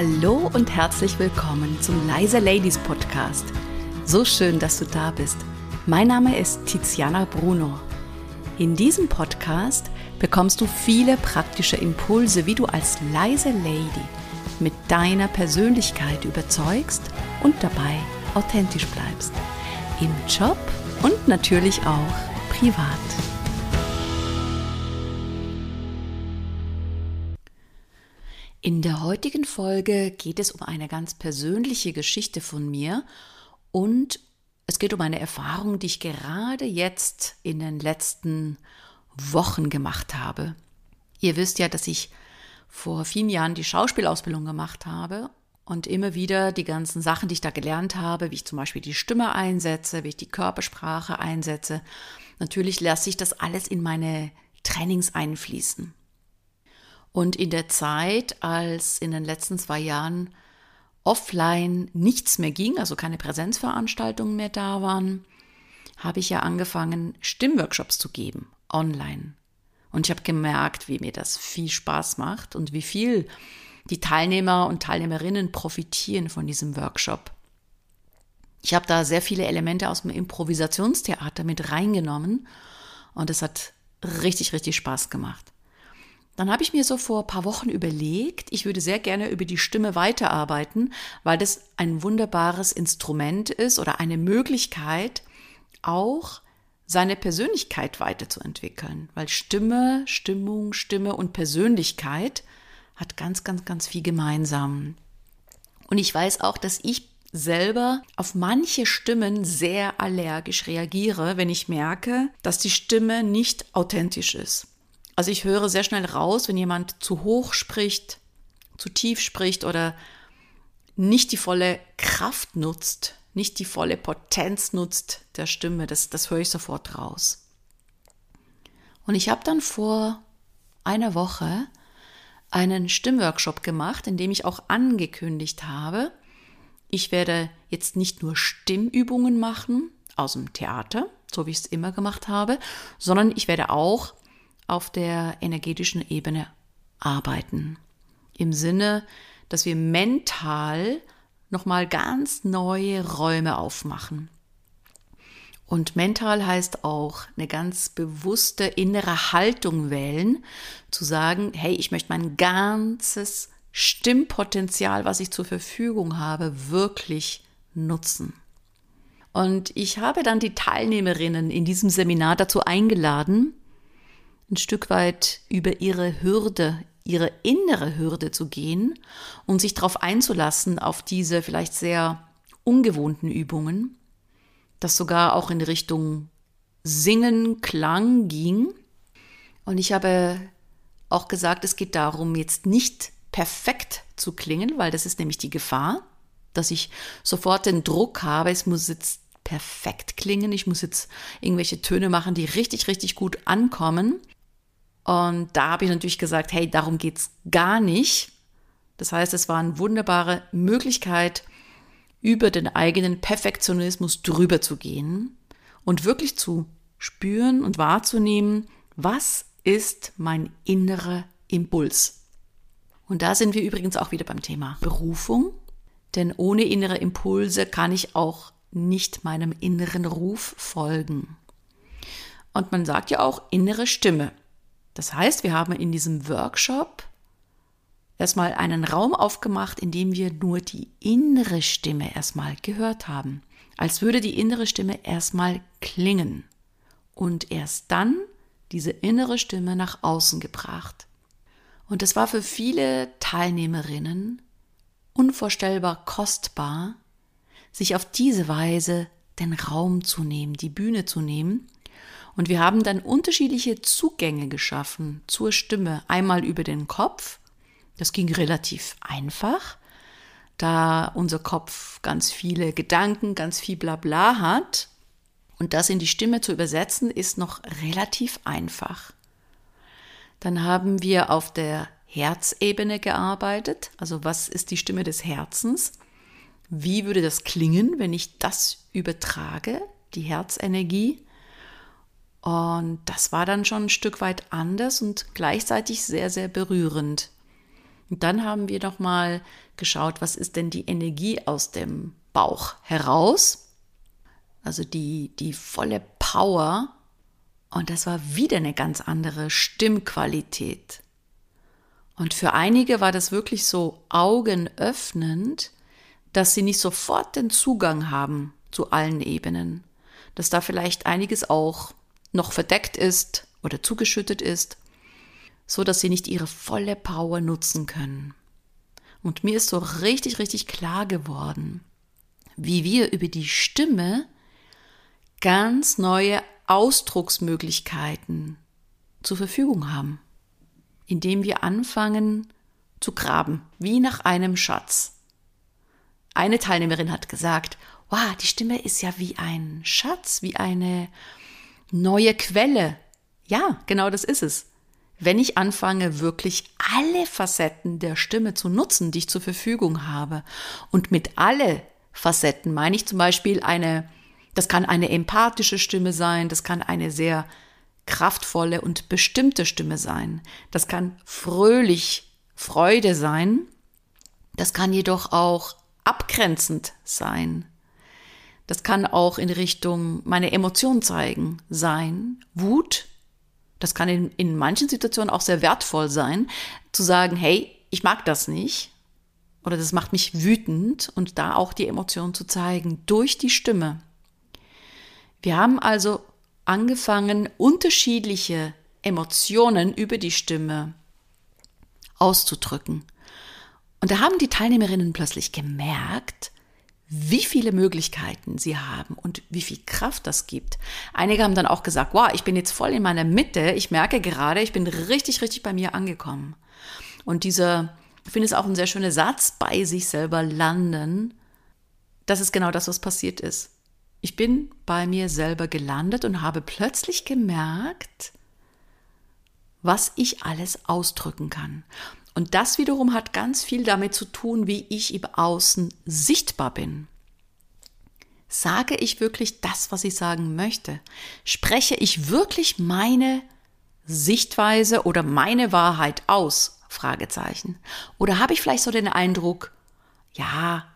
Hallo und herzlich willkommen zum Leise Ladies Podcast. So schön, dass du da bist. Mein Name ist Tiziana Bruno. In diesem Podcast bekommst du viele praktische Impulse, wie du als leise Lady mit deiner Persönlichkeit überzeugst und dabei authentisch bleibst. Im Job und natürlich auch privat. In der heutigen Folge geht es um eine ganz persönliche Geschichte von mir und es geht um eine Erfahrung, die ich gerade jetzt in den letzten Wochen gemacht habe. Ihr wisst ja, dass ich vor vielen Jahren die Schauspielausbildung gemacht habe und immer wieder die ganzen Sachen, die ich da gelernt habe, wie ich zum Beispiel die Stimme einsetze, wie ich die Körpersprache einsetze. Natürlich lasse ich das alles in meine Trainings einfließen. Und in der Zeit, als in den letzten zwei Jahren offline nichts mehr ging, also keine Präsenzveranstaltungen mehr da waren, habe ich ja angefangen, Stimmworkshops zu geben, online. Und ich habe gemerkt, wie mir das viel Spaß macht und wie viel die Teilnehmer und Teilnehmerinnen profitieren von diesem Workshop. Ich habe da sehr viele Elemente aus dem Improvisationstheater mit reingenommen und es hat richtig, richtig Spaß gemacht. Dann habe ich mir so vor ein paar Wochen überlegt, ich würde sehr gerne über die Stimme weiterarbeiten, weil das ein wunderbares Instrument ist oder eine Möglichkeit, auch seine Persönlichkeit weiterzuentwickeln. Weil Stimme, Stimmung, Stimme und Persönlichkeit hat ganz, ganz, ganz viel gemeinsam. Und ich weiß auch, dass ich selber auf manche Stimmen sehr allergisch reagiere, wenn ich merke, dass die Stimme nicht authentisch ist. Also ich höre sehr schnell raus, wenn jemand zu hoch spricht, zu tief spricht oder nicht die volle Kraft nutzt, nicht die volle Potenz nutzt der Stimme. Das, das höre ich sofort raus. Und ich habe dann vor einer Woche einen Stimmworkshop gemacht, in dem ich auch angekündigt habe, ich werde jetzt nicht nur Stimmübungen machen aus dem Theater, so wie ich es immer gemacht habe, sondern ich werde auch auf der energetischen Ebene arbeiten. Im Sinne, dass wir mental nochmal ganz neue Räume aufmachen. Und mental heißt auch eine ganz bewusste innere Haltung wählen, zu sagen, hey, ich möchte mein ganzes Stimmpotenzial, was ich zur Verfügung habe, wirklich nutzen. Und ich habe dann die Teilnehmerinnen in diesem Seminar dazu eingeladen, ein Stück weit über ihre Hürde, ihre innere Hürde zu gehen und sich darauf einzulassen, auf diese vielleicht sehr ungewohnten Übungen, das sogar auch in Richtung Singen, Klang ging. Und ich habe auch gesagt, es geht darum, jetzt nicht perfekt zu klingen, weil das ist nämlich die Gefahr, dass ich sofort den Druck habe, es muss jetzt perfekt klingen, ich muss jetzt irgendwelche Töne machen, die richtig, richtig gut ankommen. Und da habe ich natürlich gesagt, hey, darum geht's gar nicht. Das heißt, es war eine wunderbare Möglichkeit, über den eigenen Perfektionismus drüber zu gehen und wirklich zu spüren und wahrzunehmen, was ist mein innerer Impuls. Und da sind wir übrigens auch wieder beim Thema Berufung, denn ohne innere Impulse kann ich auch nicht meinem inneren Ruf folgen. Und man sagt ja auch innere Stimme. Das heißt, wir haben in diesem Workshop erstmal einen Raum aufgemacht, in dem wir nur die innere Stimme erstmal gehört haben. Als würde die innere Stimme erstmal klingen und erst dann diese innere Stimme nach außen gebracht. Und es war für viele Teilnehmerinnen unvorstellbar kostbar, sich auf diese Weise den Raum zu nehmen, die Bühne zu nehmen und wir haben dann unterschiedliche Zugänge geschaffen zur Stimme. Einmal über den Kopf. Das ging relativ einfach, da unser Kopf ganz viele Gedanken, ganz viel Blabla hat. Und das in die Stimme zu übersetzen, ist noch relativ einfach. Dann haben wir auf der Herzebene gearbeitet. Also was ist die Stimme des Herzens? Wie würde das klingen, wenn ich das übertrage, die Herzenergie? Und das war dann schon ein Stück weit anders und gleichzeitig sehr, sehr berührend. Und dann haben wir noch mal geschaut, was ist denn die Energie aus dem Bauch heraus? Also die, die volle Power. Und das war wieder eine ganz andere Stimmqualität. Und für einige war das wirklich so augenöffnend, dass sie nicht sofort den Zugang haben zu allen Ebenen. Dass da vielleicht einiges auch noch verdeckt ist oder zugeschüttet ist so dass sie nicht ihre volle Power nutzen können. Und mir ist so richtig, richtig klar geworden, wie wir über die Stimme ganz neue Ausdrucksmöglichkeiten zur Verfügung haben, indem wir anfangen zu graben, wie nach einem Schatz. Eine Teilnehmerin hat gesagt, wow, die Stimme ist ja wie ein Schatz, wie eine neue Quelle. Ja, genau das ist es wenn ich anfange, wirklich alle Facetten der Stimme zu nutzen, die ich zur Verfügung habe. Und mit alle Facetten meine ich zum Beispiel eine, das kann eine empathische Stimme sein, das kann eine sehr kraftvolle und bestimmte Stimme sein. Das kann fröhlich Freude sein. Das kann jedoch auch abgrenzend sein. Das kann auch in Richtung meine Emotion zeigen sein. Wut, das kann in, in manchen Situationen auch sehr wertvoll sein, zu sagen, hey, ich mag das nicht oder das macht mich wütend und da auch die Emotion zu zeigen durch die Stimme. Wir haben also angefangen, unterschiedliche Emotionen über die Stimme auszudrücken. Und da haben die Teilnehmerinnen plötzlich gemerkt, wie viele Möglichkeiten sie haben und wie viel Kraft das gibt. Einige haben dann auch gesagt, wow, ich bin jetzt voll in meiner Mitte, ich merke gerade, ich bin richtig, richtig bei mir angekommen. Und dieser, ich finde es auch ein sehr schöner Satz, bei sich selber landen, das ist genau das, was passiert ist. Ich bin bei mir selber gelandet und habe plötzlich gemerkt, was ich alles ausdrücken kann. Und das wiederum hat ganz viel damit zu tun, wie ich im Außen sichtbar bin. Sage ich wirklich das, was ich sagen möchte? Spreche ich wirklich meine Sichtweise oder meine Wahrheit aus? Fragezeichen. Oder habe ich vielleicht so den Eindruck, ja,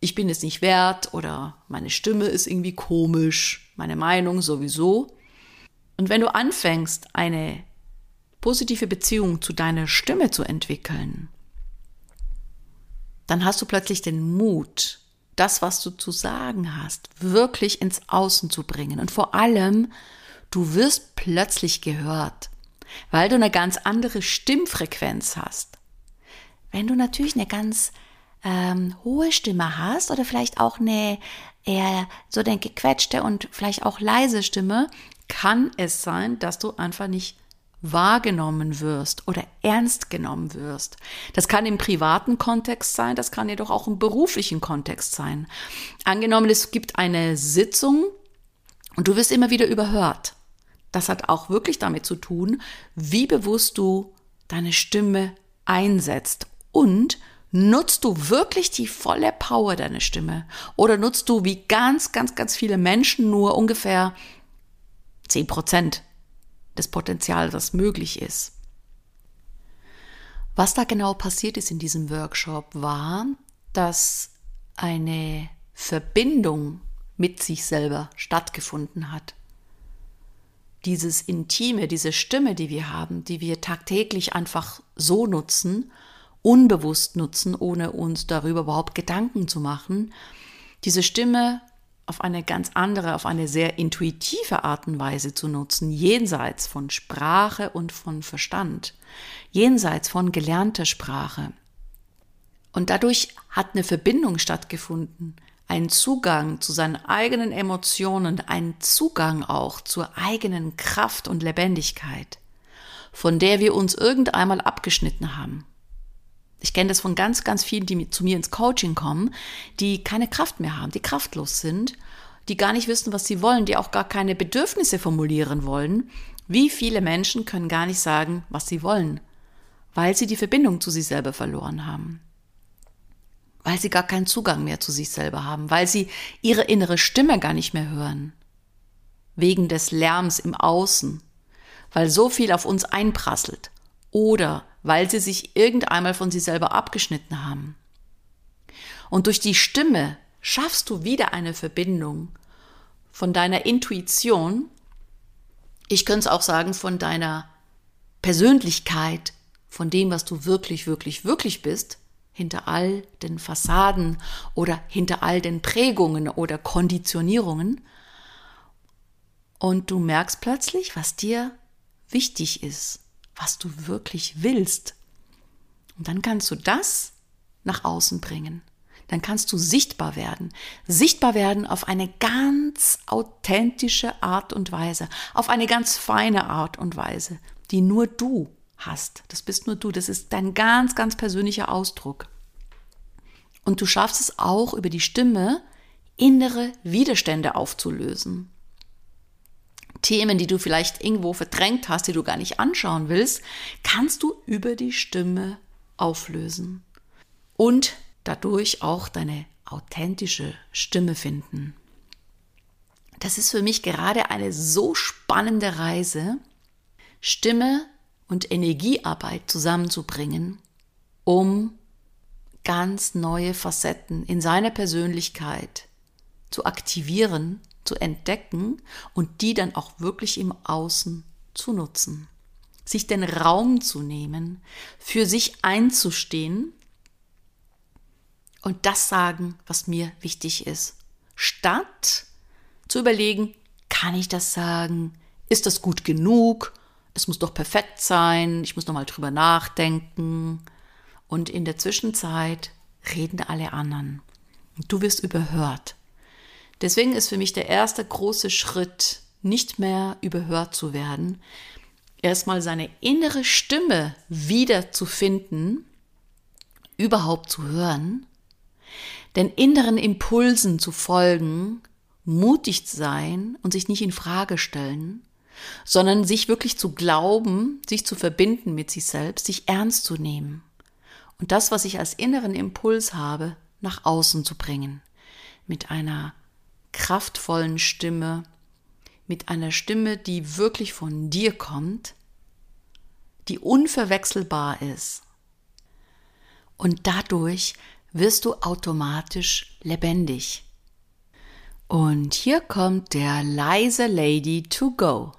ich bin es nicht wert oder meine Stimme ist irgendwie komisch, meine Meinung sowieso. Und wenn du anfängst, eine positive Beziehung zu deiner Stimme zu entwickeln, dann hast du plötzlich den Mut, das, was du zu sagen hast, wirklich ins Außen zu bringen. Und vor allem, du wirst plötzlich gehört, weil du eine ganz andere Stimmfrequenz hast. Wenn du natürlich eine ganz ähm, hohe Stimme hast oder vielleicht auch eine eher so eine gequetschte und vielleicht auch leise Stimme, kann es sein, dass du einfach nicht wahrgenommen wirst oder ernst genommen wirst. Das kann im privaten Kontext sein, das kann jedoch auch im beruflichen Kontext sein. Angenommen, es gibt eine Sitzung und du wirst immer wieder überhört. Das hat auch wirklich damit zu tun, wie bewusst du deine Stimme einsetzt und Nutzt du wirklich die volle Power deiner Stimme? Oder nutzt du wie ganz, ganz, ganz viele Menschen nur ungefähr 10 Prozent des Potenzials, das möglich ist. Was da genau passiert ist in diesem Workshop war, dass eine Verbindung mit sich selber stattgefunden hat. Dieses Intime, diese Stimme, die wir haben, die wir tagtäglich einfach so nutzen, unbewusst nutzen, ohne uns darüber überhaupt Gedanken zu machen, diese Stimme auf eine ganz andere, auf eine sehr intuitive Art und Weise zu nutzen, jenseits von Sprache und von Verstand, jenseits von gelernter Sprache. Und dadurch hat eine Verbindung stattgefunden, ein Zugang zu seinen eigenen Emotionen, ein Zugang auch zur eigenen Kraft und Lebendigkeit, von der wir uns irgendeinmal abgeschnitten haben. Ich kenne das von ganz, ganz vielen, die zu mir ins Coaching kommen, die keine Kraft mehr haben, die kraftlos sind, die gar nicht wissen, was sie wollen, die auch gar keine Bedürfnisse formulieren wollen. Wie viele Menschen können gar nicht sagen, was sie wollen, weil sie die Verbindung zu sich selber verloren haben. Weil sie gar keinen Zugang mehr zu sich selber haben, weil sie ihre innere Stimme gar nicht mehr hören. Wegen des Lärms im Außen, weil so viel auf uns einprasselt oder weil sie sich irgendeinmal von sie selber abgeschnitten haben. Und durch die Stimme schaffst du wieder eine Verbindung von deiner Intuition, ich könnte es auch sagen, von deiner Persönlichkeit, von dem, was du wirklich, wirklich, wirklich bist, hinter all den Fassaden oder hinter all den Prägungen oder Konditionierungen. Und du merkst plötzlich, was dir wichtig ist, was du wirklich willst. Und dann kannst du das nach außen bringen dann kannst du sichtbar werden. Sichtbar werden auf eine ganz authentische Art und Weise, auf eine ganz feine Art und Weise, die nur du hast. Das bist nur du. Das ist dein ganz, ganz persönlicher Ausdruck. Und du schaffst es auch über die Stimme, innere Widerstände aufzulösen. Themen, die du vielleicht irgendwo verdrängt hast, die du gar nicht anschauen willst, kannst du über die Stimme auflösen. Und dadurch auch deine authentische Stimme finden. Das ist für mich gerade eine so spannende Reise, Stimme und Energiearbeit zusammenzubringen, um ganz neue Facetten in seiner Persönlichkeit zu aktivieren, zu entdecken und die dann auch wirklich im Außen zu nutzen. Sich den Raum zu nehmen, für sich einzustehen und das sagen, was mir wichtig ist. Statt zu überlegen, kann ich das sagen? Ist das gut genug? Es muss doch perfekt sein. Ich muss noch mal drüber nachdenken. Und in der Zwischenzeit reden alle anderen. Du wirst überhört. Deswegen ist für mich der erste große Schritt, nicht mehr überhört zu werden, erstmal seine innere Stimme wieder zu finden, überhaupt zu hören den inneren Impulsen zu folgen, mutig sein und sich nicht in Frage stellen, sondern sich wirklich zu glauben, sich zu verbinden mit sich selbst, sich ernst zu nehmen und das, was ich als inneren Impuls habe, nach außen zu bringen, mit einer kraftvollen Stimme, mit einer Stimme, die wirklich von dir kommt, die unverwechselbar ist. Und dadurch wirst du automatisch lebendig. Und hier kommt der leise Lady to go.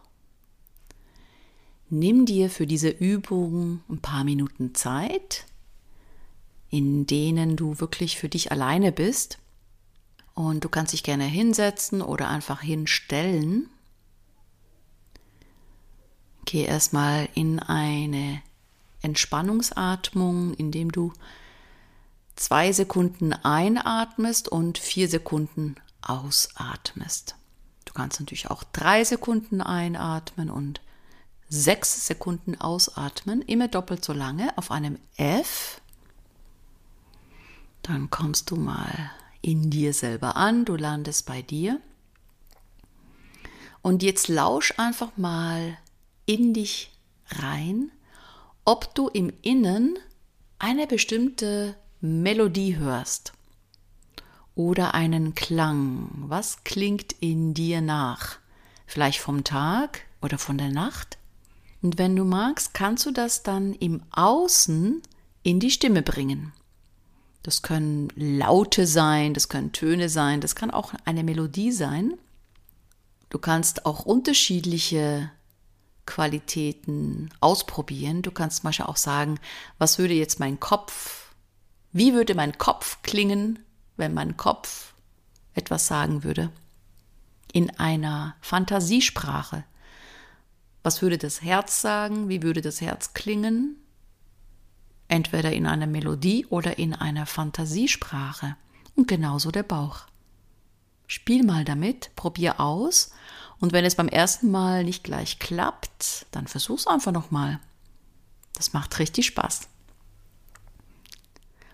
Nimm dir für diese Übung ein paar Minuten Zeit, in denen du wirklich für dich alleine bist. Und du kannst dich gerne hinsetzen oder einfach hinstellen. Geh erstmal in eine Entspannungsatmung, indem du zwei Sekunden einatmest und vier Sekunden ausatmest. Du kannst natürlich auch drei Sekunden einatmen und sechs Sekunden ausatmen, immer doppelt so lange auf einem F. Dann kommst du mal in dir selber an, du landest bei dir. Und jetzt lausch einfach mal in dich rein, ob du im Innen eine bestimmte Melodie hörst oder einen Klang. Was klingt in dir nach? Vielleicht vom Tag oder von der Nacht? Und wenn du magst, kannst du das dann im Außen in die Stimme bringen. Das können Laute sein, das können Töne sein, das kann auch eine Melodie sein. Du kannst auch unterschiedliche Qualitäten ausprobieren. Du kannst Beispiel auch sagen, was würde jetzt mein Kopf wie würde mein Kopf klingen, wenn mein Kopf etwas sagen würde? In einer Fantasiesprache. Was würde das Herz sagen? Wie würde das Herz klingen? Entweder in einer Melodie oder in einer Fantasiesprache. Und genauso der Bauch. Spiel mal damit, probier aus. Und wenn es beim ersten Mal nicht gleich klappt, dann versuch's einfach nochmal. Das macht richtig Spaß.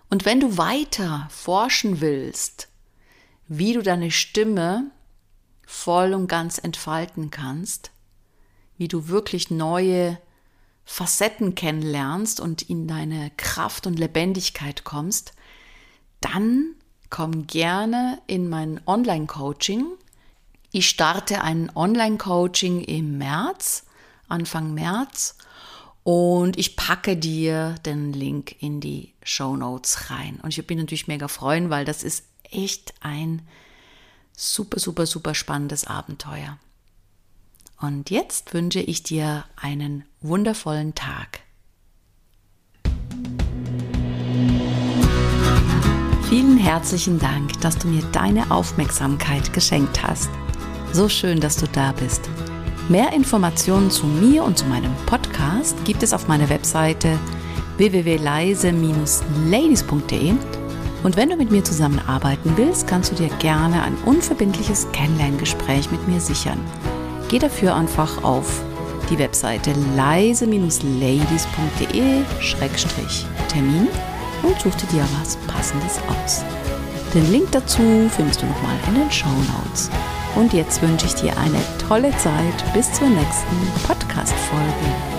Und wenn du weiter forschen willst, wie du deine Stimme voll und ganz entfalten kannst, wie du wirklich neue Facetten kennenlernst und in deine Kraft und Lebendigkeit kommst, dann komm gerne in mein Online-Coaching. Ich starte ein Online-Coaching im März, Anfang März Und ich packe dir den Link in die Show Notes rein. Und ich bin natürlich mega freuen, weil das ist echt ein super, super, super spannendes Abenteuer. Und jetzt wünsche ich dir einen wundervollen Tag. Vielen herzlichen Dank, dass du mir deine Aufmerksamkeit geschenkt hast. So schön, dass du da bist. Mehr Informationen zu mir und zu meinem Podcast gibt es auf meiner Webseite www.leise-ladies.de und wenn du mit mir zusammenarbeiten willst, kannst du dir gerne ein unverbindliches Kennenlerngespräch mit mir sichern. Geh dafür einfach auf die Webseite leise-ladies.de-termin und such dir was Passendes aus. Den Link dazu findest du nochmal in den Show Notes. Und jetzt wünsche ich dir eine tolle Zeit bis zur nächsten Podcast-Folge.